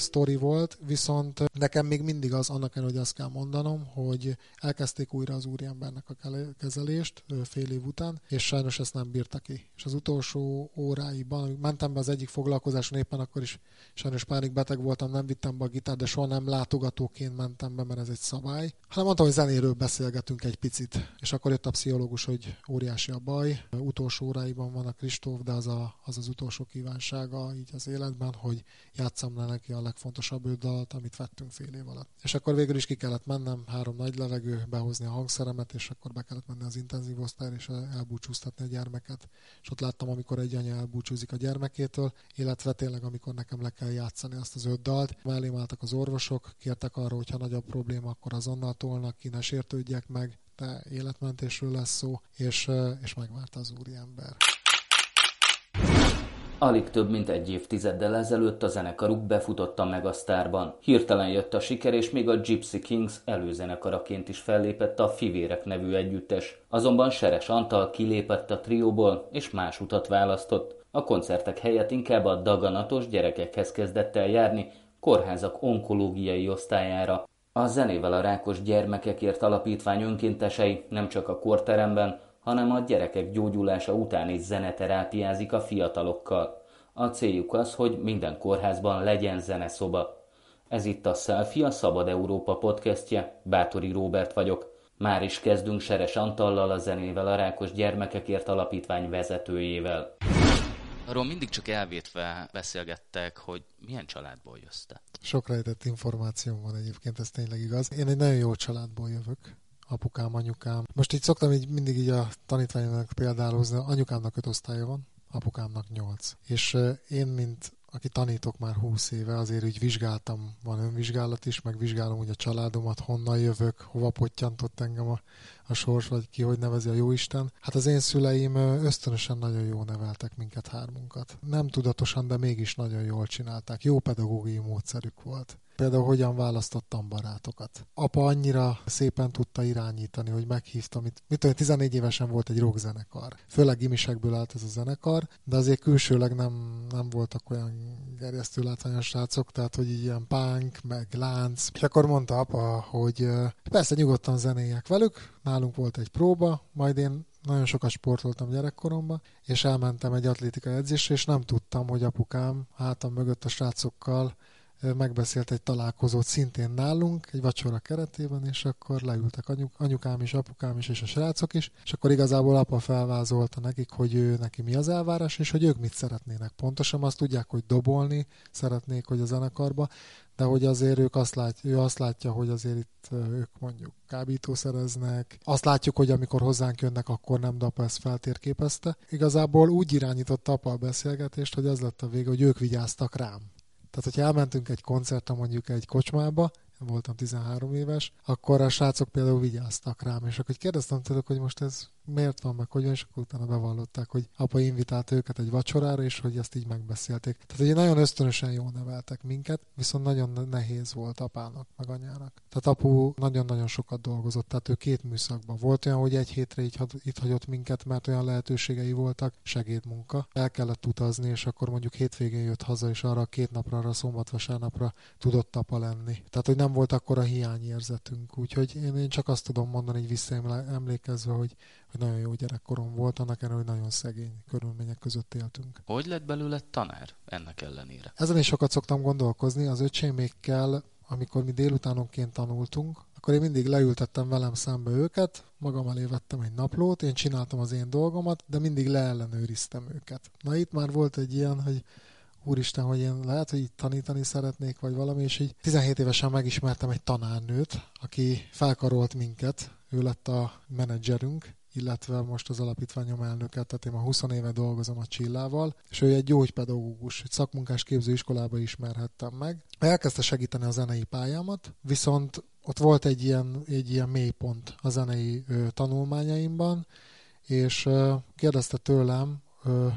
sztori volt, viszont nekem még mindig az, annak ellenére, hogy azt kell mondanom, hogy elkezdték újra az úriembernek a kezelést fél év után, és sajnos ezt nem bírta ki. És az utolsó óráiban, mentem be az egyik foglalkozáson éppen akkor is, sajnos pánik beteg voltam, nem vittem be a gitár, de soha nem látogatóként mentem be, mert ez egy szabály, hanem mondtam, hogy zenéről beszélgetünk egy picit. És akkor jött a pszichológus, hogy óriási a baj, utolsó óráiban van a Kristóf, de az, a, az az utolsó kívánsága így az életben, hogy játszam le neki a legfontosabb öt dalt, amit vettünk fél év alatt. És akkor végül is ki kellett mennem, három nagy levegő, behozni a hangszeremet, és akkor be kellett menni az intenzív osztályra, és elbúcsúztatni a gyermeket. És ott láttam, amikor egy anya elbúcsúzik a gyermekétől, illetve tényleg, amikor nekem le kell játszani azt az öt dalt. Mellém álltak az orvosok, kértek arra, hogy ha nagyobb probléma, akkor azonnal tolnak ki, ne sértődjek meg, de életmentésről lesz szó, és, és megvárta az úriember. Alig több mint egy évtizeddel ezelőtt a zenekaruk befutotta meg a sztárban. Hirtelen jött a siker, és még a Gypsy Kings előzenekaraként is fellépett a Fivérek nevű együttes. Azonban Seres Antal kilépett a trióból, és más utat választott. A koncertek helyett inkább a daganatos gyerekekhez kezdett el járni, kórházak onkológiai osztályára. A zenével a rákos gyermekekért alapítvány önkéntesei nem csak a korteremben, hanem a gyerekek gyógyulása után is zeneterápiázik a fiatalokkal. A céljuk az, hogy minden kórházban legyen zeneszoba. Ez itt a Selfie, a Szabad Európa podcastje, Bátori Róbert vagyok. Már is kezdünk Seres Antallal, a zenével a Rákos Gyermekekért Alapítvány vezetőjével. Arról mindig csak elvétve beszélgettek, hogy milyen családból jössz te. Sok rejtett információm van egyébként, ez tényleg igaz. Én egy nagyon jó családból jövök apukám, anyukám. Most így szoktam így mindig így a tanítványoknak példálózni, anyukámnak öt osztálya van, apukámnak nyolc. És én, mint aki tanítok már húsz éve, azért úgy vizsgáltam, van önvizsgálat is, meg vizsgálom úgy a családomat, honnan jövök, hova pottyantott engem a, a sors, vagy ki hogy nevezi a jóisten. Hát az én szüleim ösztönösen nagyon jól neveltek minket hármunkat. Nem tudatosan, de mégis nagyon jól csinálták. Jó pedagógiai módszerük volt. Például hogyan választottam barátokat. Apa annyira szépen tudta irányítani, hogy meghívtam, mit, mit tudom, 14 évesen volt egy rockzenekar. Főleg gimisekből állt ez a zenekar, de azért külsőleg nem, nem voltak olyan gerjesztő látványos srácok, tehát hogy ilyen punk, meg lánc. És akkor mondta apa, hogy persze nyugodtan zenéjek velük, nálunk volt egy próba, majd én nagyon sokat sportoltam gyerekkoromban, és elmentem egy atlétikai edzésre, és nem tudtam, hogy apukám hátam mögött a srácokkal megbeszélt egy találkozót szintén nálunk, egy vacsora keretében, és akkor leültek anyuk, anyukám is, apukám is, és a srácok is, és akkor igazából apa felvázolta nekik, hogy ő neki mi az elvárás, és hogy ők mit szeretnének. Pontosan azt tudják, hogy dobolni szeretnék, hogy a zenekarba, de hogy azért ők azt látja, ő azt látja, hogy azért itt ők mondjuk kábítószereznek. Azt látjuk, hogy amikor hozzánk jönnek, akkor nem, de apa ezt feltérképezte. Igazából úgy irányította apa a beszélgetést, hogy az lett a vége, hogy ők vigyáztak rám. Tehát, hogyha elmentünk egy koncertre mondjuk egy kocsmába, voltam 13 éves, akkor a srácok például vigyáztak rám, és akkor kérdeztem tőlük, hogy most ez miért van, meg hogyan, és akkor utána bevallották, hogy apa invitált őket egy vacsorára, és hogy ezt így megbeszélték. Tehát ugye nagyon ösztönösen jól neveltek minket, viszont nagyon nehéz volt apának, meg anyának. Tehát apu nagyon-nagyon sokat dolgozott, tehát ő két műszakban volt olyan, hogy egy hétre így itt hagyott minket, mert olyan lehetőségei voltak, segédmunka. El kellett utazni, és akkor mondjuk hétvégén jött haza, és arra két napra, arra szombat-vasárnapra tudott apa lenni. Tehát, hogy nem volt akkor a hiányérzetünk. Úgyhogy én, én csak azt tudom mondani, hogy visszaemlékezve, hogy, hogy nagyon jó gyerekkorom volt, annak ellenére, hogy nagyon szegény körülmények között éltünk. Hogy lett belőle tanár ennek ellenére? Ezen is sokat szoktam gondolkozni. Az öcsémékkel, amikor mi délutánonként tanultunk, akkor én mindig leültettem velem szembe őket, magam elé vettem egy naplót, én csináltam az én dolgomat, de mindig leellenőriztem őket. Na itt már volt egy ilyen, hogy úristen, hogy én lehet, hogy itt tanítani szeretnék, vagy valami, és így 17 évesen megismertem egy tanárnőt, aki felkarolt minket, ő lett a menedzserünk, illetve most az alapítványom elnöke, tehát én már 20 éve dolgozom a Csillával, és ő egy gyógypedagógus, egy szakmunkás képzőiskolába ismerhettem meg. Elkezdte segíteni a zenei pályámat, viszont ott volt egy ilyen, egy ilyen mélypont a zenei ö, tanulmányaimban, és ö, kérdezte tőlem,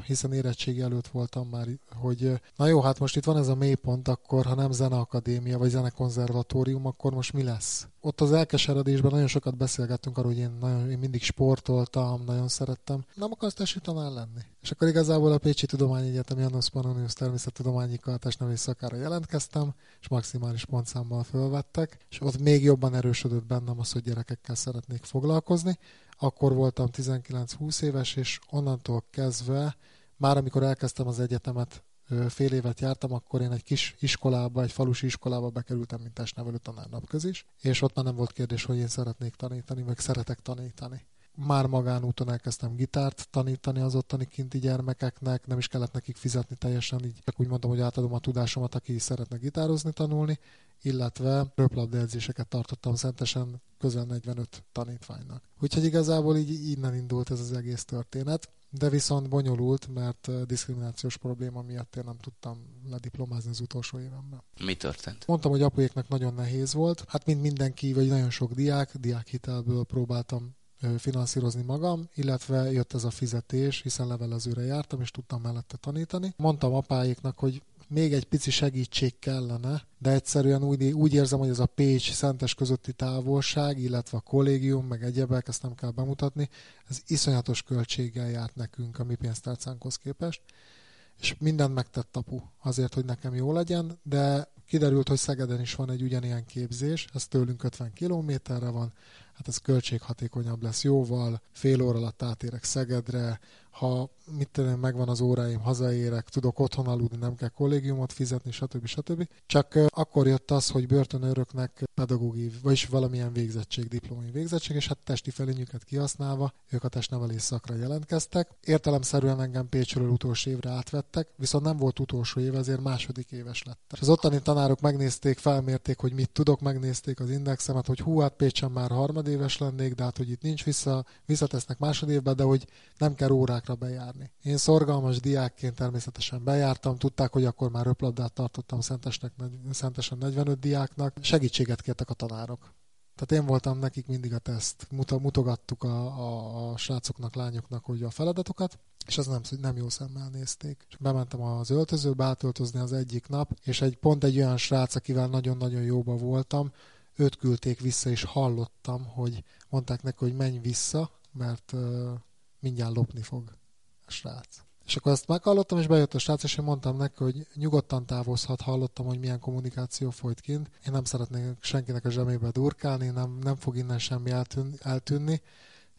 hiszen érettségi előtt voltam már, hogy na jó, hát most itt van ez a mélypont, akkor ha nem zeneakadémia vagy zenekonzervatórium, akkor most mi lesz? Ott az elkeseredésben nagyon sokat beszélgettünk arról, hogy én, nagyon, én mindig sportoltam, nagyon szerettem. Nem akarsz testi tanár lenni? És akkor igazából a Pécsi Tudományegyetem Janusz Pannonius természettudományi testnevelés szakára jelentkeztem, és maximális pontszámmal fölvettek, és ott még jobban erősödött bennem az, hogy gyerekekkel szeretnék foglalkozni, akkor voltam 19-20 éves, és onnantól kezdve, már amikor elkezdtem az egyetemet, fél évet jártam, akkor én egy kis iskolába, egy falusi iskolába bekerültem, mint testnevelő tanár napközis, és ott már nem volt kérdés, hogy én szeretnék tanítani, meg szeretek tanítani. Már magánúton elkezdtem gitárt tanítani az ottani kinti gyermekeknek, nem is kellett nekik fizetni teljesen, így csak úgy mondtam, hogy átadom a tudásomat, aki szeretne gitározni, tanulni, illetve röplabda edzéseket tartottam szentesen közel 45 tanítványnak. Úgyhogy igazából így innen indult ez az egész történet, de viszont bonyolult, mert diszkriminációs probléma miatt én nem tudtam lediplomázni az utolsó évemben. Mi történt? Mondtam, hogy apuéknak nagyon nehéz volt. Hát mint mindenki, vagy nagyon sok diák, diákhitelből próbáltam finanszírozni magam, illetve jött ez a fizetés, hiszen levelezőre jártam, és tudtam mellette tanítani. Mondtam apáéknak, hogy még egy pici segítség kellene, de egyszerűen úgy, úgy érzem, hogy ez a Pécs szentes közötti távolság, illetve a kollégium, meg egyebek, ezt nem kell bemutatni, ez iszonyatos költséggel járt nekünk a mi pénztárcánkhoz képest, és mindent megtett apu azért, hogy nekem jó legyen, de kiderült, hogy Szegeden is van egy ugyanilyen képzés, ez tőlünk 50 kilométerre van, hát ez költséghatékonyabb lesz jóval, fél óra alatt átérek Szegedre, ha mit tudom, megvan az óráim, hazaérek, tudok otthon aludni, nem kell kollégiumot fizetni, stb. stb. Csak akkor jött az, hogy börtönőröknek pedagógiai, vagyis valamilyen végzettség, diplomai végzettség, és hát testi felényüket kihasználva ők a testnevelés szakra jelentkeztek. Értelemszerűen engem Pécsről utolsó évre átvettek, viszont nem volt utolsó év, ezért második éves lettem. És az ottani tanárok megnézték, felmérték, hogy mit tudok, megnézték az indexemet, hogy hú, hát Pécsen már harmadéves lennék, de hát hogy itt nincs vissza, visszatesznek másodévbe, de hogy nem kell órákra bejárni. Én szorgalmas diákként természetesen bejártam, tudták, hogy akkor már röplabdát tartottam Szentesnek, Szentesen 45 diáknak. Segítséget kértek a tanárok. Tehát én voltam nekik mindig a teszt. Mutogattuk a, a, a srácoknak, lányoknak, hogy a feladatokat, és az nem, nem jó szemmel nézték. És bementem az öltözőbe átöltözni az egyik nap, és egy pont egy olyan srác, akivel nagyon-nagyon jóba voltam, őt küldték vissza, és hallottam, hogy mondták neki, hogy menj vissza, mert mindjárt lopni fog a srác. És akkor ezt meghallottam, és bejött a srác, és én mondtam neki, hogy nyugodtan távozhat, hallottam, hogy milyen kommunikáció folyt kint. Én nem szeretnék senkinek a zsebébe durkálni, nem, nem fog innen semmi eltűnni, eltűnni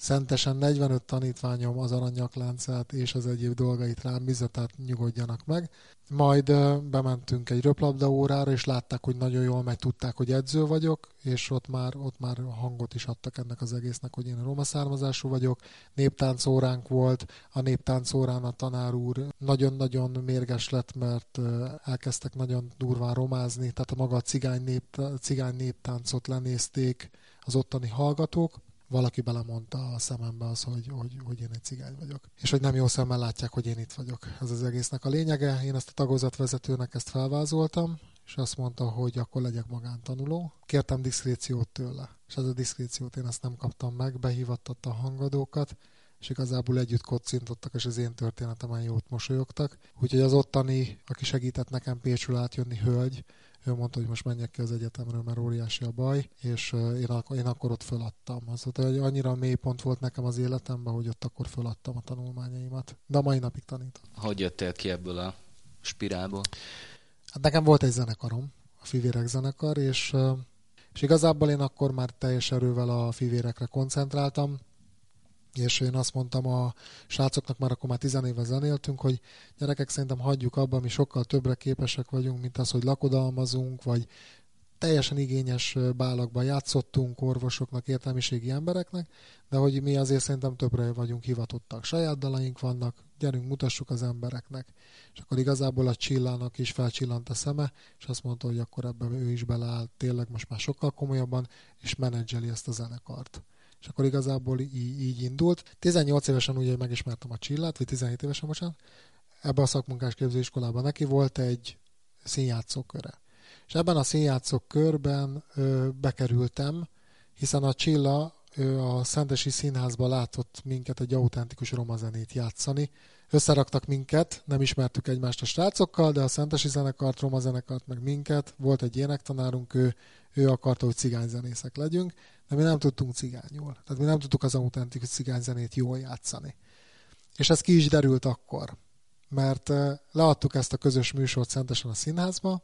Szentesen 45 tanítványom az aranyakláncát és az egyéb dolgait rám bízza, tehát nyugodjanak meg. Majd bementünk egy röplabda órára, és látták, hogy nagyon jól megy, tudták, hogy edző vagyok, és ott már, ott már hangot is adtak ennek az egésznek, hogy én roma származású vagyok. Néptánc óránk volt, a néptánc órán a tanár úr nagyon-nagyon mérges lett, mert elkezdtek nagyon durván romázni, tehát a maga a cigány, nép, cigány néptáncot lenézték az ottani hallgatók, valaki belemondta a szemembe az, hogy, hogy, hogy én egy cigány vagyok. És hogy nem jó szemmel látják, hogy én itt vagyok. Ez az egésznek a lényege. Én ezt a tagozatvezetőnek ezt felvázoltam, és azt mondta, hogy akkor legyek magántanuló. Kértem diszkréciót tőle, és ez a diszkréciót én ezt nem kaptam meg, behívattatta a hangadókat, és igazából együtt kocintottak, és az én történetemen jót mosolyogtak. Úgyhogy az ottani, aki segített nekem Pécsül átjönni, hölgy, ő mondta, hogy most menjek ki az egyetemről, mert óriási a baj, és én, ak- én akkor ott föladtam. Az hogy annyira mély pont volt nekem az életemben, hogy ott akkor föladtam a tanulmányaimat. De a mai napig tanítom. Hogy jöttél ki ebből a spirálból? Hát nekem volt egy zenekarom, a Fivérek zenekar, és, és igazából én akkor már teljes erővel a fivérekre koncentráltam, és én azt mondtam a srácoknak, már akkor már tizenéve zenéltünk, hogy gyerekek szerintem hagyjuk abba, mi sokkal többre képesek vagyunk, mint az, hogy lakodalmazunk, vagy teljesen igényes bálakban játszottunk orvosoknak, értelmiségi embereknek, de hogy mi azért szerintem többre vagyunk hivatottak. Saját dalaink vannak, gyerünk, mutassuk az embereknek. És akkor igazából a csillának is felcsillant a szeme, és azt mondta, hogy akkor ebbe ő is beleáll, tényleg most már sokkal komolyabban, és menedzseli ezt a zenekart és akkor igazából így, így indult. 18 évesen ugye megismertem a Csillát, vagy 17 évesen, bocsánat, ebbe a szakmunkás képzőiskolában neki volt egy színjátszóköre. És ebben a színjátszók körben ö, bekerültem, hiszen a Csilla ő a Szentesi Színházban látott minket egy autentikus roma zenét játszani. Összeraktak minket, nem ismertük egymást a srácokkal, de a Szentesi zenekart, roma zenekart, meg minket. Volt egy énektanárunk, ő, ő akarta, hogy cigányzenészek legyünk, de mi nem tudtunk cigányul. Tehát mi nem tudtuk az autentikus cigányzenét jól játszani. És ez ki is derült akkor, mert leadtuk ezt a közös műsort Szentesen a színházba,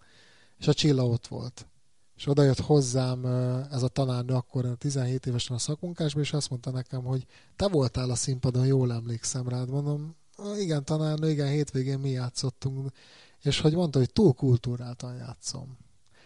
és a Csilla ott volt. És oda jött hozzám ez a tanárnő akkor 17 évesen a szakunkásban, és azt mondta nekem, hogy te voltál a színpadon, jól emlékszem rád. Mondom, igen, tanárnő, igen, hétvégén mi játszottunk, és hogy mondta, hogy túl kultúráltan játszom.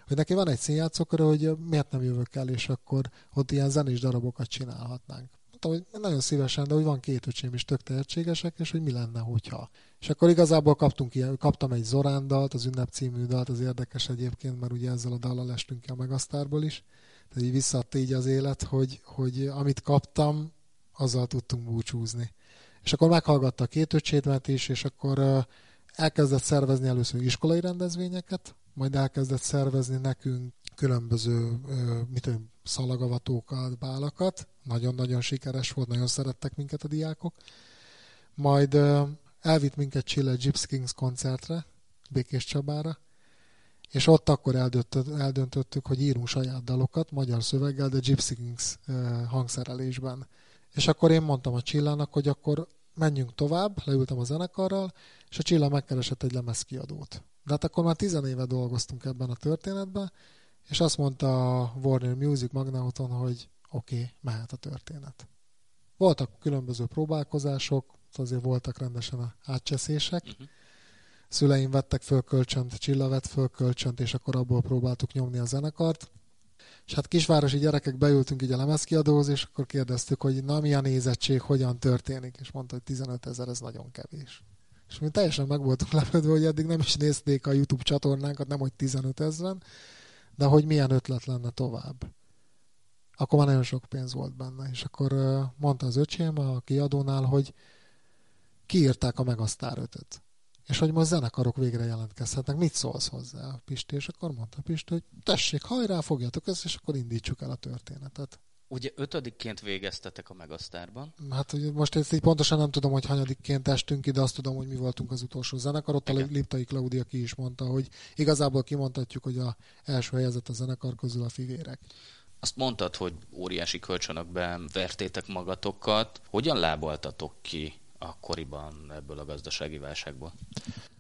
Hogy neki van egy színjátszókör, hogy miért nem jövök el, és akkor ott ilyen zenés darabokat csinálhatnánk mondtam, hogy nagyon szívesen, de hogy van két öcsém is tök tehetségesek, és hogy mi lenne, hogyha. És akkor igazából kaptunk ilyen, kaptam egy Zorándalt, az ünnep című dalt, az érdekes egyébként, mert ugye ezzel a dallal estünk ki a Megasztárból is. Tehát így visszaadta így az élet, hogy, hogy amit kaptam, azzal tudtunk búcsúzni. És akkor meghallgatta a két öcsétmet is, és akkor elkezdett szervezni először iskolai rendezvényeket, majd elkezdett szervezni nekünk különböző mit tudom, szalagavatókat, bálakat. Nagyon-nagyon sikeres volt, nagyon szerettek minket a diákok. Majd elvitt minket Chile Gypsy Kings koncertre, Békés Csabára, és ott akkor eldöntöttük, hogy írunk saját dalokat, magyar szöveggel, de Gypsy Kings hangszerelésben. És akkor én mondtam a Csillának, hogy akkor menjünk tovább, leültem a zenekarral, és a Csilla megkeresett egy lemezkiadót. De hát akkor már tizenéve dolgoztunk ebben a történetben, és azt mondta a Warner Music Magnauton, hogy oké, okay, mehet a történet. Voltak különböző próbálkozások, azért voltak rendesen a átcseszések. Uh-huh. Szüleim vettek föl kölcsönt, Csilla vett föl kölcsönt, és akkor abból próbáltuk nyomni a zenekart. És hát kisvárosi gyerekek beültünk így a lemezkiadóhoz, és akkor kérdeztük, hogy na mi a nézettség, hogyan történik, és mondta, hogy 15 ezer, ez nagyon kevés. És mi teljesen meg voltunk lepődve, hogy eddig nem is nézték a YouTube csatornánkat, nem hogy 15 ezeren, de hogy milyen ötlet lenne tovább. Akkor már nagyon sok pénz volt benne, és akkor mondta az öcsém a kiadónál, hogy kiírták a Megasztár 5 és hogy most zenekarok végre jelentkezhetnek, mit szólsz hozzá, Pisti? És akkor mondta Pisti, hogy tessék, hajrá, fogjatok össze, és akkor indítsuk el a történetet. Ugye ötödikként végeztetek a Megasztárban? Hát ugye most ezt így pontosan nem tudom, hogy hanyadikként estünk ide, azt tudom, hogy mi voltunk az utolsó zenekar. Ott Igen. a Liptai Klaudia ki is mondta, hogy igazából kimondhatjuk, hogy a első helyezett a zenekar közül a fivérek. Azt mondtad, hogy óriási kölcsönökben vertétek magatokat. Hogyan lábaltatok ki akkoriban ebből a gazdasági válságból?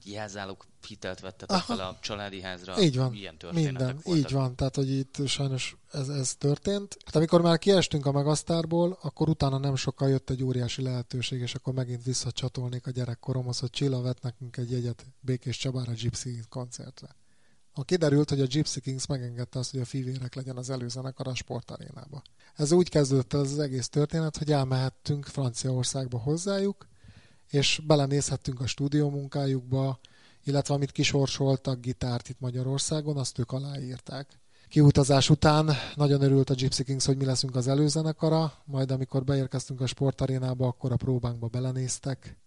Jelzálók hitelt vettetek Aha. fel a családi házra? Így van. Ilyen Minden. Voltak? Így van. Tehát, hogy itt sajnos ez, ez történt. Hát amikor már kiestünk a Megasztárból, akkor utána nem sokkal jött egy óriási lehetőség, és akkor megint visszacsatolnék a gyerekkoromhoz, hogy Csilla vett nekünk egy jegyet Békés Csabára Gypsy koncertre. A kiderült, hogy a Gypsy Kings megengedte azt, hogy a fivérek legyen az előzenekar a sportarénába. Ez úgy kezdődött az egész történet, hogy elmehettünk Franciaországba hozzájuk, és belenézhettünk a stúdió munkájukba, illetve amit kisorsoltak gitárt itt Magyarországon, azt ők aláírták. Kiutazás után nagyon örült a Gypsy Kings, hogy mi leszünk az előzenekara, majd amikor beérkeztünk a sportarénába, akkor a próbánkba belenéztek,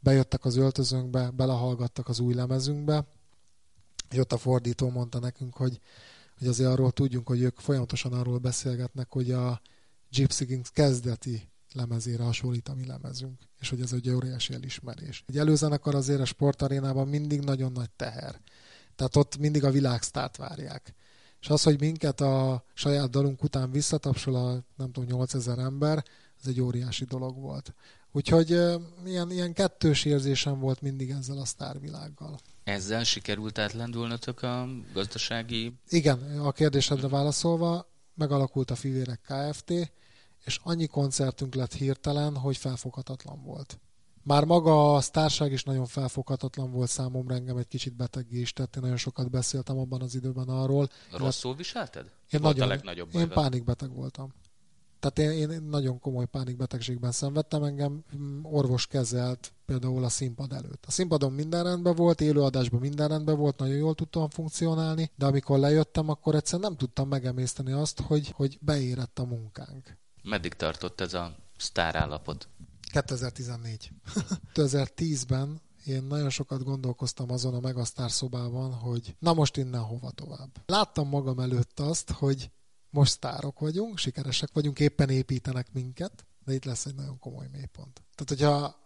bejöttek az öltözőnkbe, belehallgattak az új lemezünkbe, és ott a fordító mondta nekünk, hogy, hogy azért arról tudjunk, hogy ők folyamatosan arról beszélgetnek, hogy a Gypsy Kings kezdeti lemezére hasonlít a mi lemezünk, és hogy ez egy óriási elismerés. Egy előzenekar azért a sportarénában mindig nagyon nagy teher. Tehát ott mindig a világsztárt várják. És az, hogy minket a saját dalunk után visszatapsol a, nem tudom, 8000 ember, ez egy óriási dolog volt. Úgyhogy ilyen, ilyen kettős érzésem volt mindig ezzel a sztárvilággal. Ezzel sikerült átlendülnötök a gazdasági... Igen, a kérdésedre válaszolva, megalakult a Fivérek Kft., és annyi koncertünk lett hirtelen, hogy felfoghatatlan volt. Már maga a sztárság is nagyon felfoghatatlan volt számomra, engem egy kicsit beteggé is tett, én nagyon sokat beszéltem abban az időben arról. Rosszul viselted? Én, nagyon, a legnagyobb én pánikbeteg voltam. Tehát én, én nagyon komoly pánikbetegségben szenvedtem, engem mm, orvos kezelt például a színpad előtt. A színpadon minden rendben volt, élőadásban minden rendben volt, nagyon jól tudtam funkcionálni, de amikor lejöttem, akkor egyszerűen nem tudtam megemészteni azt, hogy, hogy beérett a munkánk. Meddig tartott ez a sztárállapot? 2014. 2010-ben én nagyon sokat gondolkoztam azon a Megasztár szobában, hogy na most innen hova tovább. Láttam magam előtt azt, hogy most sztárok vagyunk, sikeresek vagyunk, éppen építenek minket, de itt lesz egy nagyon komoly mélypont. Tehát, hogyha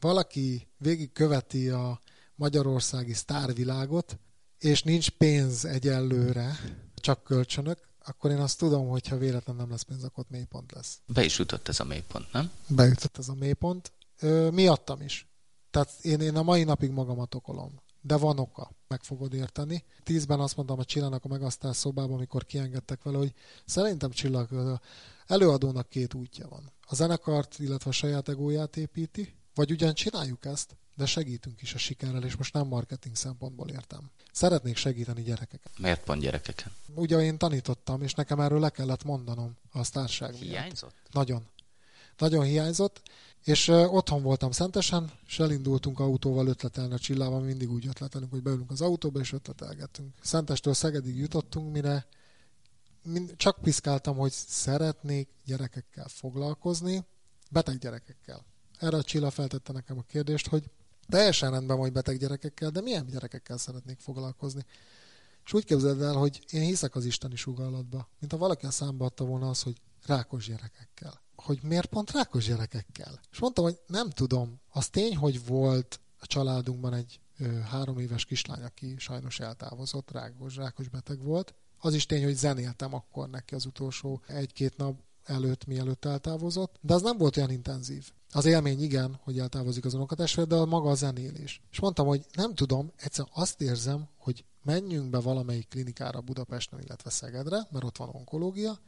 valaki végig követi a magyarországi sztárvilágot, és nincs pénz egyelőre, csak kölcsönök, akkor én azt tudom, hogy ha véletlen nem lesz pénz, akkor ott mélypont lesz. Be is jutott ez a mélypont, nem? Bejutott ez a mélypont. Ö, miattam is. Tehát én, én a mai napig magamat okolom. De van oka, meg fogod érteni. Tízben azt mondtam a Csillának a megasztás szobában, amikor kiengedtek vele, hogy szerintem Csillag előadónak két útja van. A zenekart, illetve a saját egóját építi, vagy ugyan csináljuk ezt, de segítünk is a sikerrel, és most nem marketing szempontból értem. Szeretnék segíteni gyerekeket. Miért pont gyerekeken? Ugye én tanítottam, és nekem erről le kellett mondanom a sztárság Hiányzott? Nagyon. Nagyon hiányzott, és otthon voltam szentesen, és elindultunk autóval ötletelni a csillával, mindig úgy ötletelünk, hogy beülünk az autóba, és ötletelgetünk. Szentestől Szegedig jutottunk, mire csak piszkáltam, hogy szeretnék gyerekekkel foglalkozni, beteg gyerekekkel. Erre a Csilla feltette nekem a kérdést, hogy teljesen rendben vagy beteg gyerekekkel, de milyen gyerekekkel szeretnék foglalkozni? És úgy képzeld el, hogy én hiszek az isteni sugallatba, mint ha valaki a számba adta volna az, hogy rákos gyerekekkel. Hogy miért pont rákos gyerekekkel? És mondtam, hogy nem tudom. Az tény, hogy volt a családunkban egy ö, három éves kislány, aki sajnos eltávozott, rákos, rákos beteg volt. Az is tény, hogy zenéltem akkor neki az utolsó egy-két nap előtt, mielőtt eltávozott, de az nem volt olyan intenzív. Az élmény igen, hogy eltávozik az unokatestvér, de maga a zenélés. És mondtam, hogy nem tudom, egyszerűen azt érzem, hogy menjünk be valamelyik klinikára Budapesten, illetve Szegedre, mert ott van onkológia,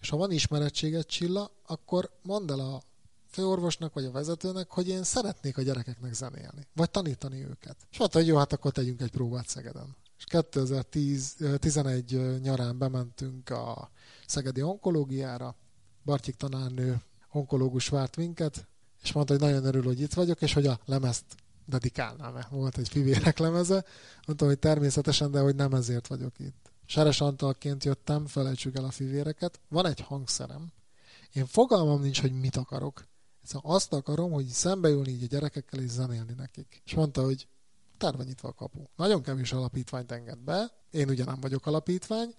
és ha van ismerettséget Csilla, akkor mondd el a főorvosnak vagy a vezetőnek, hogy én szeretnék a gyerekeknek zenélni, vagy tanítani őket. És mondta, hogy jó, hát akkor tegyünk egy próbát Szegeden. És 2011 nyarán bementünk a Szegedi onkológiára, Bartyik tanárnő onkológus várt minket, és mondta, hogy nagyon örül, hogy itt vagyok, és hogy a lemezt dedikálnám -e. Volt egy fivérek lemeze. Mondtam, hogy természetesen, de hogy nem ezért vagyok itt. Seres Antalként jöttem, felejtsük el a fivéreket. Van egy hangszerem. Én fogalmam nincs, hogy mit akarok. Szóval azt akarom, hogy szembeülni így a gyerekekkel és zenélni nekik. És mondta, hogy tárva nyitva a kapu. Nagyon kevés alapítványt enged be. Én ugye nem vagyok alapítvány,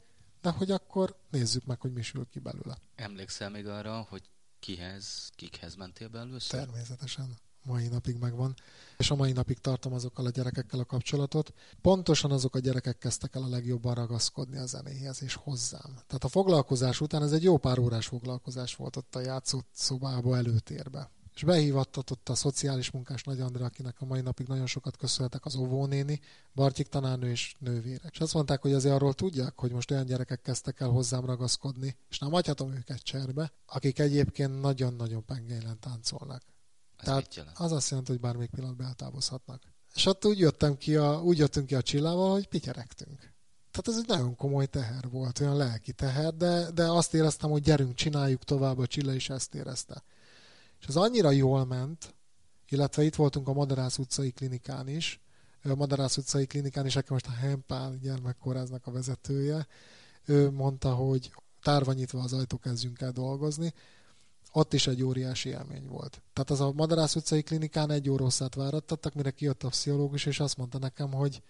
de hogy akkor nézzük meg, hogy mi sül ki belőle. Emlékszel még arra, hogy kihez, kikhez mentél be először? Természetesen. Mai napig megvan. És a mai napig tartom azokkal a gyerekekkel a kapcsolatot. Pontosan azok a gyerekek kezdtek el a legjobban ragaszkodni a zenéhez és hozzám. Tehát a foglalkozás után ez egy jó pár órás foglalkozás volt ott a játszó szobába előtérbe és behívattatott a szociális munkás Nagy André, akinek a mai napig nagyon sokat köszönhetek az óvónéni, Bartyik tanárnő és nővérek. És azt mondták, hogy azért arról tudják, hogy most olyan gyerekek kezdtek el hozzám ragaszkodni, és nem hagyhatom őket cserbe, akik egyébként nagyon-nagyon pengélen táncolnak. Ez Tehát az azt jelenti, hogy bármelyik pillanatban eltávozhatnak. És ott úgy, jöttem ki a, úgy jöttünk ki a csillával, hogy pityeregtünk. Tehát ez egy nagyon komoly teher volt, olyan lelki teher, de, de azt éreztem, hogy gyerünk, csináljuk tovább, a Csilla is ezt érezte. És az annyira jól ment, illetve itt voltunk a Madarász utcai klinikán is, Madarász utcai klinikán is, aki most a Hempál gyermekkórháznak a vezetője, ő mondta, hogy tárva nyitva az ajtó kezdjünk el dolgozni, ott is egy óriási élmény volt. Tehát az a Madarász utcai klinikán egy órószát várattattak, mire kijött a pszichológus, és azt mondta nekem, hogy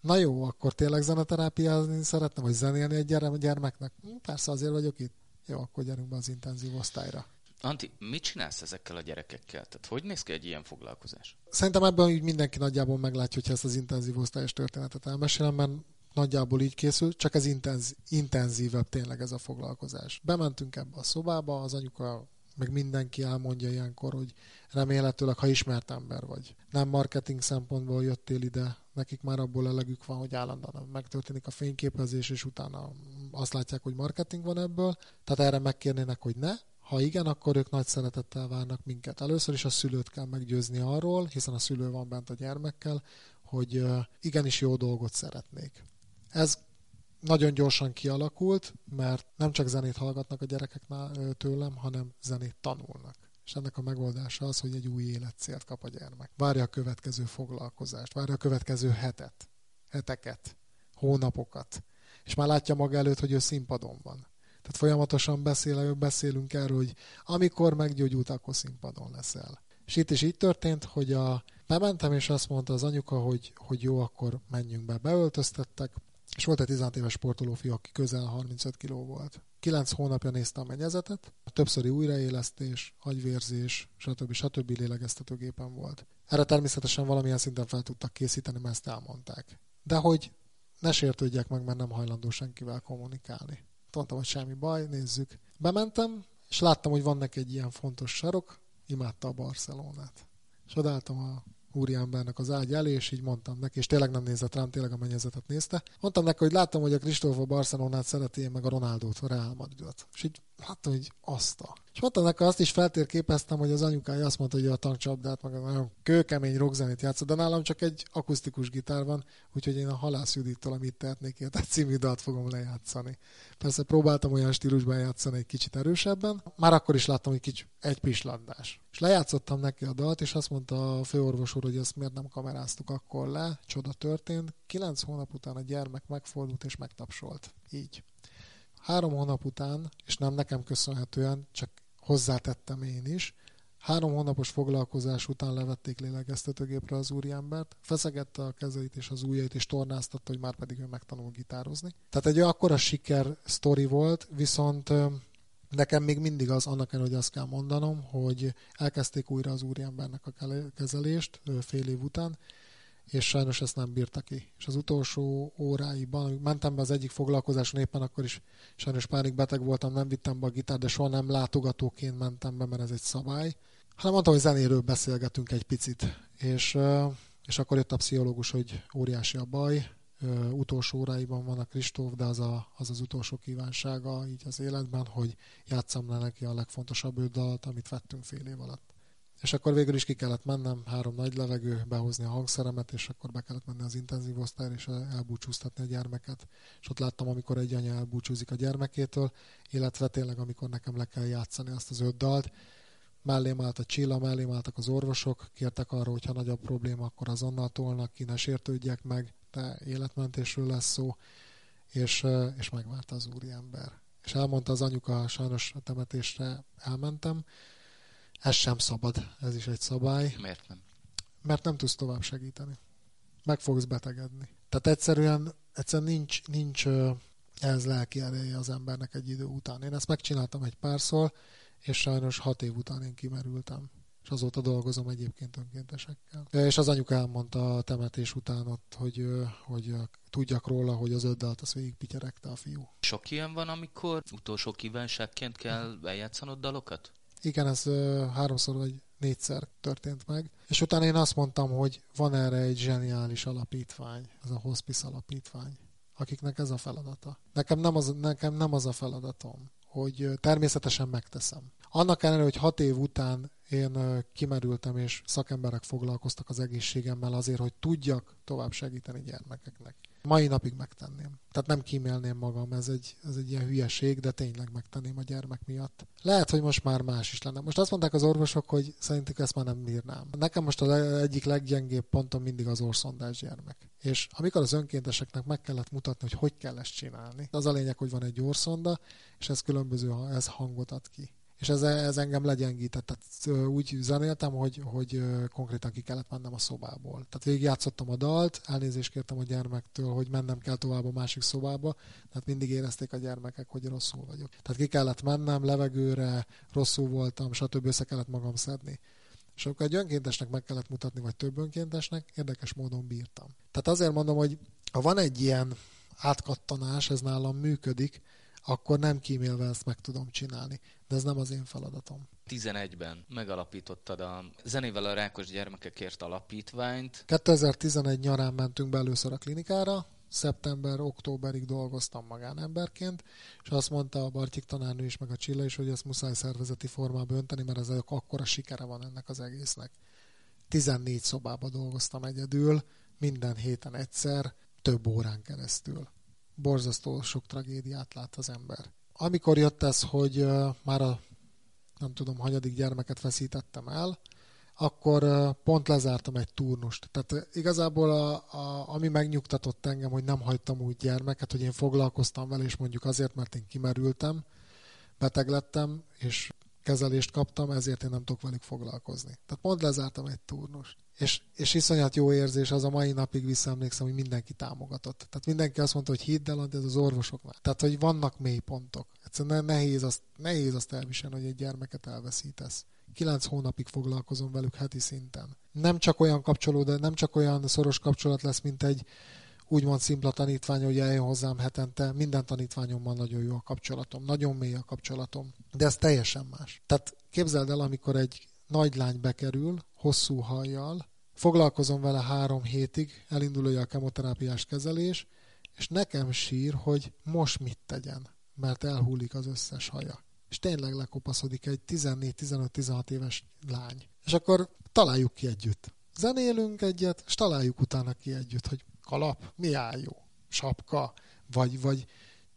na jó, akkor tényleg zeneterápiázni szeretne, vagy zenélni egy gyermeknek? Hm, persze, azért vagyok itt. Jó, akkor gyerünk be az intenzív osztályra. Anti, mit csinálsz ezekkel a gyerekekkel? Tehát hogy néz ki egy ilyen foglalkozás? Szerintem ebben így mindenki nagyjából meglátja, hogy ezt az intenzív osztályos történetet elmesélem, mert nagyjából így készül, csak ez intenz, intenzívebb tényleg ez a foglalkozás. Bementünk ebbe a szobába, az anyuka meg mindenki elmondja ilyenkor, hogy remélhetőleg, ha ismert ember vagy. Nem marketing szempontból jöttél ide, nekik már abból elegük van, hogy állandóan megtörténik a fényképezés, és utána azt látják, hogy marketing van ebből, tehát erre megkérnének, hogy ne, ha igen, akkor ők nagy szeretettel várnak minket. Először is a szülőt kell meggyőzni arról, hiszen a szülő van bent a gyermekkel, hogy igenis jó dolgot szeretnék. Ez nagyon gyorsan kialakult, mert nem csak zenét hallgatnak a gyerekek tőlem, hanem zenét tanulnak. És ennek a megoldása az, hogy egy új életcélt kap a gyermek. Várja a következő foglalkozást, várja a következő hetet, heteket, hónapokat. És már látja maga előtt, hogy ő színpadon van. Tehát folyamatosan beszél, beszélünk erről, hogy amikor meggyógyult, akkor színpadon leszel. És itt is így történt, hogy a, bementem, és azt mondta az anyuka, hogy, hogy jó, akkor menjünk be. Beöltöztettek, és volt egy 16 éves sportoló fiú, aki közel 35 kiló volt. Kilenc hónapja nézte a mennyezetet, többszöri újraélesztés, agyvérzés, stb. stb. lélegeztetőgépen volt. Erre természetesen valamilyen szinten fel tudtak készíteni, mert ezt elmondták. De hogy ne sértődjek meg, mert nem hajlandó senkivel kommunikálni. Mondtam, hogy semmi baj, nézzük. Bementem, és láttam, hogy van neki egy ilyen fontos sarok, imádta a Barcelonát. És odálltam a úriembernek az ágy elé, és így mondtam neki, és tényleg nem nézett rám, tényleg a mennyezetet nézte. Mondtam neki, hogy láttam, hogy a Kristóf a Barcelonát szereti, én meg a Ronaldót, a Real Madridot. És így láttam, hogy azt a. És mondtam neki, azt is feltérképeztem, hogy az anyukája azt mondta, hogy a tankcsapdát, meg nagyon kőkemény rockzenét játszott, de nálam csak egy akusztikus gitár van, úgyhogy én a Halász Judittól, amit tehetnék, egy című dalt fogom lejátszani. Persze próbáltam olyan stílusban játszani egy kicsit erősebben, már akkor is láttam, hogy kicsit egy pislandás. És lejátszottam neki a dalt, és azt mondta a főorvos úr, hogy ezt miért nem kameráztuk akkor le, csoda történt. Kilenc hónap után a gyermek megfordult és megtapsolt. Így. Három hónap után, és nem nekem köszönhetően, csak hozzátettem én is, Három hónapos foglalkozás után levették lélegeztetőgépre az úriembert, feszegette a kezeit és az ujjait, és tornáztatta, hogy már pedig ő megtanul gitározni. Tehát egy akkora siker sztori volt, viszont nekem még mindig az, annak ellenére, hogy azt kell mondanom, hogy elkezdték újra az úriembernek a kezelést fél év után, és sajnos ezt nem bírta ki. És az utolsó óráiban, mentem be az egyik foglalkozáson, éppen akkor is sajnos beteg voltam, nem vittem be a gitár, de soha nem látogatóként mentem be, mert ez egy szabály, hanem mondtam, hogy zenéről beszélgetünk egy picit. És, és akkor jött a pszichológus, hogy óriási a baj, utolsó óráiban van a Kristóf, de az, a, az az utolsó kívánsága így az életben, hogy játszam le neki a legfontosabb dalt, amit vettünk fél év alatt. És akkor végül is ki kellett mennem, három nagy levegő, behozni a hangszeremet, és akkor be kellett menni az intenzív osztályra, és elbúcsúztatni a gyermeket. És ott láttam, amikor egy anya elbúcsúzik a gyermekétől, illetve tényleg, amikor nekem le kell játszani azt az öt dalt. Mellém állt a csilla, mellém álltak az orvosok, kértek arra, hogy ha nagyobb probléma, akkor azonnal tolnak ki, ne sértődjek meg, de életmentésről lesz szó, és, és megvárta az úriember. És elmondta az anyuka, sajnos a temetésre elmentem, ez sem szabad, ez is egy szabály. Miért nem? Mert nem tudsz tovább segíteni. Meg fogsz betegedni. Tehát egyszerűen, egyszerűen nincs, nincs ez lelki ereje az embernek egy idő után. Én ezt megcsináltam egy párszor, és sajnos hat év után én kimerültem. És azóta dolgozom egyébként önkéntesekkel. És az anyuka elmondta a temetés után ott, hogy, hogy tudjak róla, hogy az öddelt az végig pityeregte a fiú. Sok ilyen van, amikor utolsó kívánságként kell eljátszanod dalokat? Igen, ez háromszor vagy négyszer történt meg. És utána én azt mondtam, hogy van erre egy zseniális alapítvány, ez a hospice alapítvány, akiknek ez a feladata. Nekem nem az, nekem nem az a feladatom, hogy természetesen megteszem. Annak ellenére, hogy hat év után én kimerültem, és szakemberek foglalkoztak az egészségemmel azért, hogy tudjak tovább segíteni gyermekeknek. Mai napig megtenném. Tehát nem kímélném magam, ez egy, ez egy ilyen hülyeség, de tényleg megtenném a gyermek miatt. Lehet, hogy most már más is lenne. Most azt mondták az orvosok, hogy szerintük ezt már nem bírnám. Nekem most az egyik leggyengébb pontom mindig az orszondás gyermek. És amikor az önkénteseknek meg kellett mutatni, hogy hogy kell ezt csinálni, az a lényeg, hogy van egy orszonda, és ez különböző, ez hangot ad ki és ez, ez engem legyengített. Tehát úgy zenéltem, hogy, hogy konkrétan ki kellett mennem a szobából. Tehát végigjátszottam a dalt, elnézést kértem a gyermektől, hogy mennem kell tovább a másik szobába, tehát mindig érezték a gyermekek, hogy rosszul vagyok. Tehát ki kellett mennem levegőre, rosszul voltam, stb. össze kellett magam szedni. És akkor egy önkéntesnek meg kellett mutatni, vagy több önkéntesnek, érdekes módon bírtam. Tehát azért mondom, hogy ha van egy ilyen átkattanás, ez nálam működik, akkor nem kímélve ezt meg tudom csinálni. De ez nem az én feladatom. 11-ben megalapítottad a zenével a rákos gyermekekért alapítványt. 2011 nyarán mentünk be először a klinikára, szeptember-októberig dolgoztam magánemberként, és azt mondta a Bartyik tanárnő is, meg a Csilla is, hogy ezt muszáj szervezeti formába önteni, mert ez akkora sikere van ennek az egésznek. 14 szobába dolgoztam egyedül, minden héten egyszer, több órán keresztül borzasztó sok tragédiát lát az ember. Amikor jött ez, hogy már a nem tudom, hanyadik gyermeket veszítettem el, akkor pont lezártam egy turnust. Tehát igazából a, a, ami megnyugtatott engem, hogy nem hagytam úgy gyermeket, hogy én foglalkoztam vele, és mondjuk azért, mert én kimerültem, beteg lettem, és kezelést kaptam, ezért én nem tudok velük foglalkozni. Tehát pont lezártam egy turnust. És, és iszonyat jó érzés, az a mai napig visszaemlékszem, hogy mindenki támogatott. Tehát mindenki azt mondta, hogy hidd el, ez az orvosoknál. Tehát, hogy vannak mély pontok. Egyszerűen nehéz azt, nehéz azt elviselni, hogy egy gyermeket elveszítesz. Kilenc hónapig foglalkozom velük heti szinten. Nem csak olyan kapcsolód, de nem csak olyan szoros kapcsolat lesz, mint egy úgymond szimpla tanítvány, hogy eljön hozzám hetente, minden tanítványommal nagyon jó a kapcsolatom, nagyon mély a kapcsolatom, de ez teljesen más. Tehát képzeld el, amikor egy nagy lány bekerül, hosszú hajjal, foglalkozom vele három hétig, elindul a kemoterápiás kezelés, és nekem sír, hogy most mit tegyen, mert elhullik az összes haja. És tényleg lekopaszodik egy 14-15-16 éves lány. És akkor találjuk ki együtt. Zenélünk egyet, és találjuk utána ki együtt, hogy kalap, mi áll jó? Sapka, vagy, vagy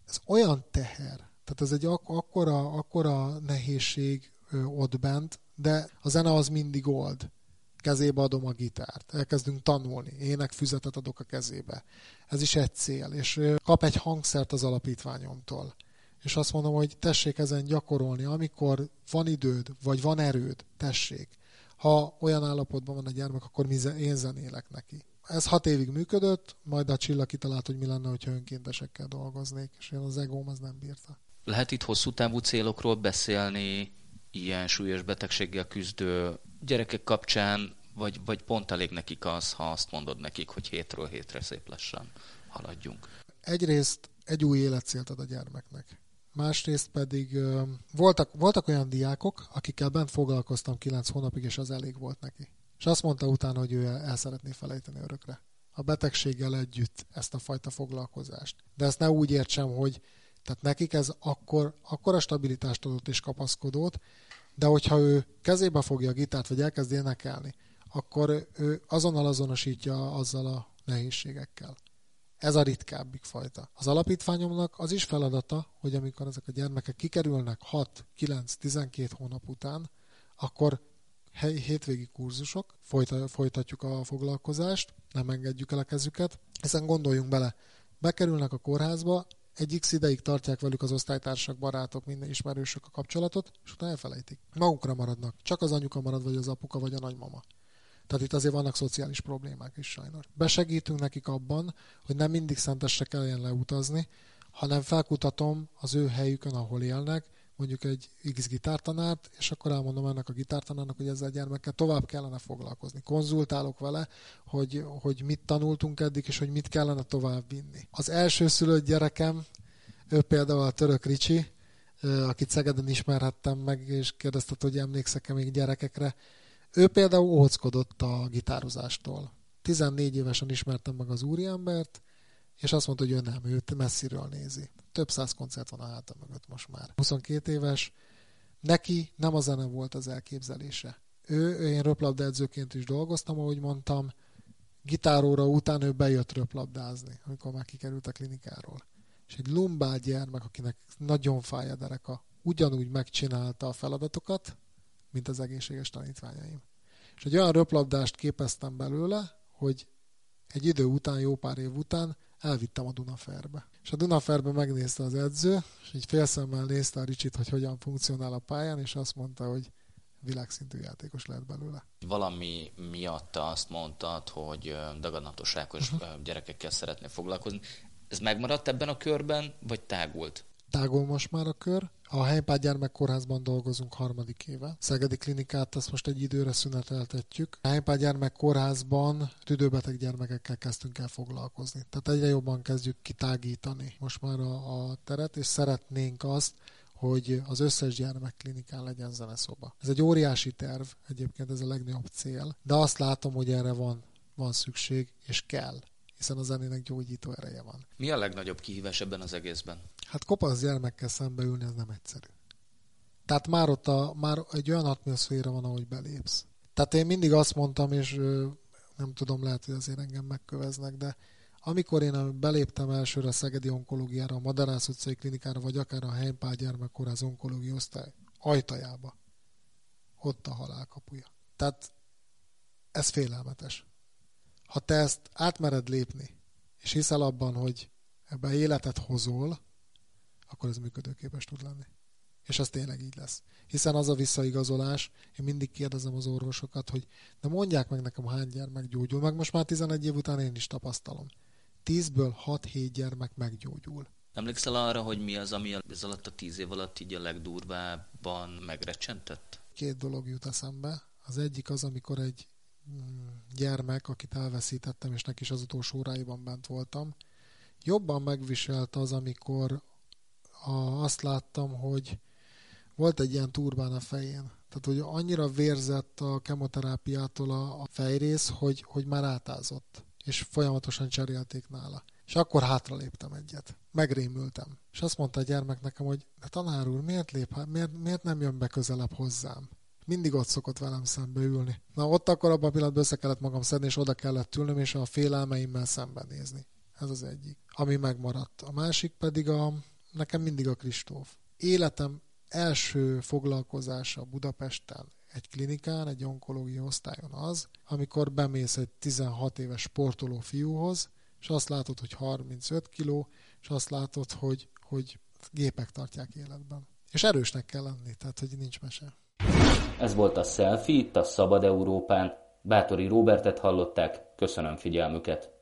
ez olyan teher, tehát ez egy ak- akkora, akkora nehézség ö, ott bent, de a zene az mindig old. Kezébe adom a gitárt, elkezdünk tanulni, énekfüzetet adok a kezébe. Ez is egy cél, és kap egy hangszert az alapítványomtól. És azt mondom, hogy tessék ezen gyakorolni, amikor van időd, vagy van erőd, tessék. Ha olyan állapotban van a gyermek, akkor mi, én zenélek neki ez hat évig működött, majd a csillag kitalált, hogy mi lenne, hogyha önkéntesekkel dolgoznék, és én az egóm az nem bírta. Lehet itt hosszú távú célokról beszélni, ilyen súlyos betegséggel küzdő gyerekek kapcsán, vagy, vagy pont elég nekik az, ha azt mondod nekik, hogy hétről hétre szép lassan haladjunk? Egyrészt egy új életcélt ad a gyermeknek. Másrészt pedig voltak, voltak olyan diákok, akikkel bent foglalkoztam kilenc hónapig, és az elég volt neki. És azt mondta utána, hogy ő el szeretné felejteni örökre. A betegséggel együtt ezt a fajta foglalkozást. De ezt ne úgy értsem, hogy tehát nekik ez akkor, akkor a stabilitást adott és kapaszkodót, de hogyha ő kezébe fogja a gitárt, vagy elkezd énekelni, akkor ő azonnal azonosítja azzal a nehézségekkel. Ez a ritkábbik fajta. Az alapítványomnak az is feladata, hogy amikor ezek a gyermekek kikerülnek 6, 9, 12 hónap után, akkor hétvégi kurzusok, folytatjuk a foglalkozást, nem engedjük el a kezüket, hiszen gondoljunk bele, bekerülnek a kórházba, egy x ideig tartják velük az osztálytársak, barátok, minden ismerősök a kapcsolatot, és utána elfelejtik. Magukra maradnak. Csak az anyuka marad, vagy az apuka, vagy a nagymama. Tehát itt azért vannak szociális problémák is sajnos. Besegítünk nekik abban, hogy nem mindig szentesre kelljen leutazni, hanem felkutatom az ő helyükön, ahol élnek, mondjuk egy X gitártanárt, és akkor elmondom ennek a gitártanárnak, hogy ezzel a gyermekkel tovább kellene foglalkozni. Konzultálok vele, hogy, hogy mit tanultunk eddig, és hogy mit kellene tovább vinni. Az első szülött gyerekem, ő például a török Ricsi, akit Szegeden ismerhettem meg, és kérdezte, hogy emlékszek-e még gyerekekre. Ő például óckodott a gitározástól. 14 évesen ismertem meg az úriembert, és azt mondta, hogy ő nem, őt messziről nézi. Több száz koncert van a háta mögött most már. 22 éves, neki nem a zene volt az elképzelése. Ő, én röplabda edzőként is dolgoztam, ahogy mondtam, gitáróra után ő bejött röplabdázni, amikor már kikerült a klinikáról. És egy lumbál gyermek, akinek nagyon fáj a dereka, ugyanúgy megcsinálta a feladatokat, mint az egészséges tanítványaim. És egy olyan röplabdást képeztem belőle, hogy egy idő után, jó pár év után elvittem a Dunaferbe. És a Dunaferbe megnézte az edző, és így félszemmel nézte a Ricsit, hogy hogyan funkcionál a pályán, és azt mondta, hogy világszintű játékos lehet belőle. Valami miatt azt mondtad, hogy dagadatoságos uh-huh. gyerekekkel szeretne foglalkozni. Ez megmaradt ebben a körben, vagy tágult? Tágul most már a kör. A Helypád gyermekkórházban dolgozunk harmadik éve. Szegedi klinikát azt most egy időre szüneteltetjük. A Helypád gyermekkórházban tüdőbeteg gyermekekkel kezdtünk el foglalkozni. Tehát egyre jobban kezdjük kitágítani most már a, a teret, és szeretnénk azt, hogy az összes gyermekklinikán legyen zeneszoba. Ez egy óriási terv, egyébként ez a legnagyobb cél, de azt látom, hogy erre van, van szükség, és kell hiszen a zenének gyógyító ereje van. Mi a legnagyobb kihívás ebben az egészben? Hát kopasz gyermekkel szembeülni, ez nem egyszerű. Tehát már ott a, már egy olyan atmoszféra van, ahogy belépsz. Tehát én mindig azt mondtam, és nem tudom, lehet, hogy azért engem megköveznek, de amikor én beléptem elsőre a Szegedi onkológiára, a Madarász utcai klinikára, vagy akár a Heimpál gyermekkórház onkológiai osztály ajtajába, ott a halál kapuja. Tehát ez félelmetes. Ha te ezt átmered lépni, és hiszel abban, hogy ebbe életet hozol, akkor ez működőképes tud lenni. És az tényleg így lesz. Hiszen az a visszaigazolás, én mindig kérdezem az orvosokat, hogy de mondják meg nekem, hány gyermek gyógyul, meg most már 11 év után én is tapasztalom. 10-ből 6-7 gyermek meggyógyul. Emlékszel arra, hogy mi az, ami ez alatt a 10 év alatt így a legdurvábban megrecsentett? Két dolog jut eszembe. Az egyik az, amikor egy gyermek, akit elveszítettem, és neki is az utolsó óráiban bent voltam, jobban megviselt az, amikor a, azt láttam, hogy volt egy ilyen turbán a fején. Tehát, hogy annyira vérzett a kemoterápiától a, a fejrész, hogy, hogy már átázott, és folyamatosan cserélték nála. És akkor hátra léptem egyet. Megrémültem. És azt mondta a gyermek nekem, hogy de tanár úr, miért, lép, miért, miért nem jön be közelebb hozzám? Mindig ott szokott velem szembe ülni. Na ott akkor abban a pillanatban össze kellett magam szedni, és oda kellett ülnöm, és a félelmeimmel szembenézni. Ez az egyik. Ami megmaradt. A másik pedig a, nekem mindig a Kristóf. Életem első foglalkozása Budapesten egy klinikán, egy onkológiai osztályon az, amikor bemész egy 16 éves sportoló fiúhoz, és azt látod, hogy 35 kiló, és azt látod, hogy, hogy gépek tartják életben. És erősnek kell lenni, tehát hogy nincs mese. Ez volt a Selfie itt a Szabad Európán. Bátori Robertet hallották, köszönöm figyelmüket.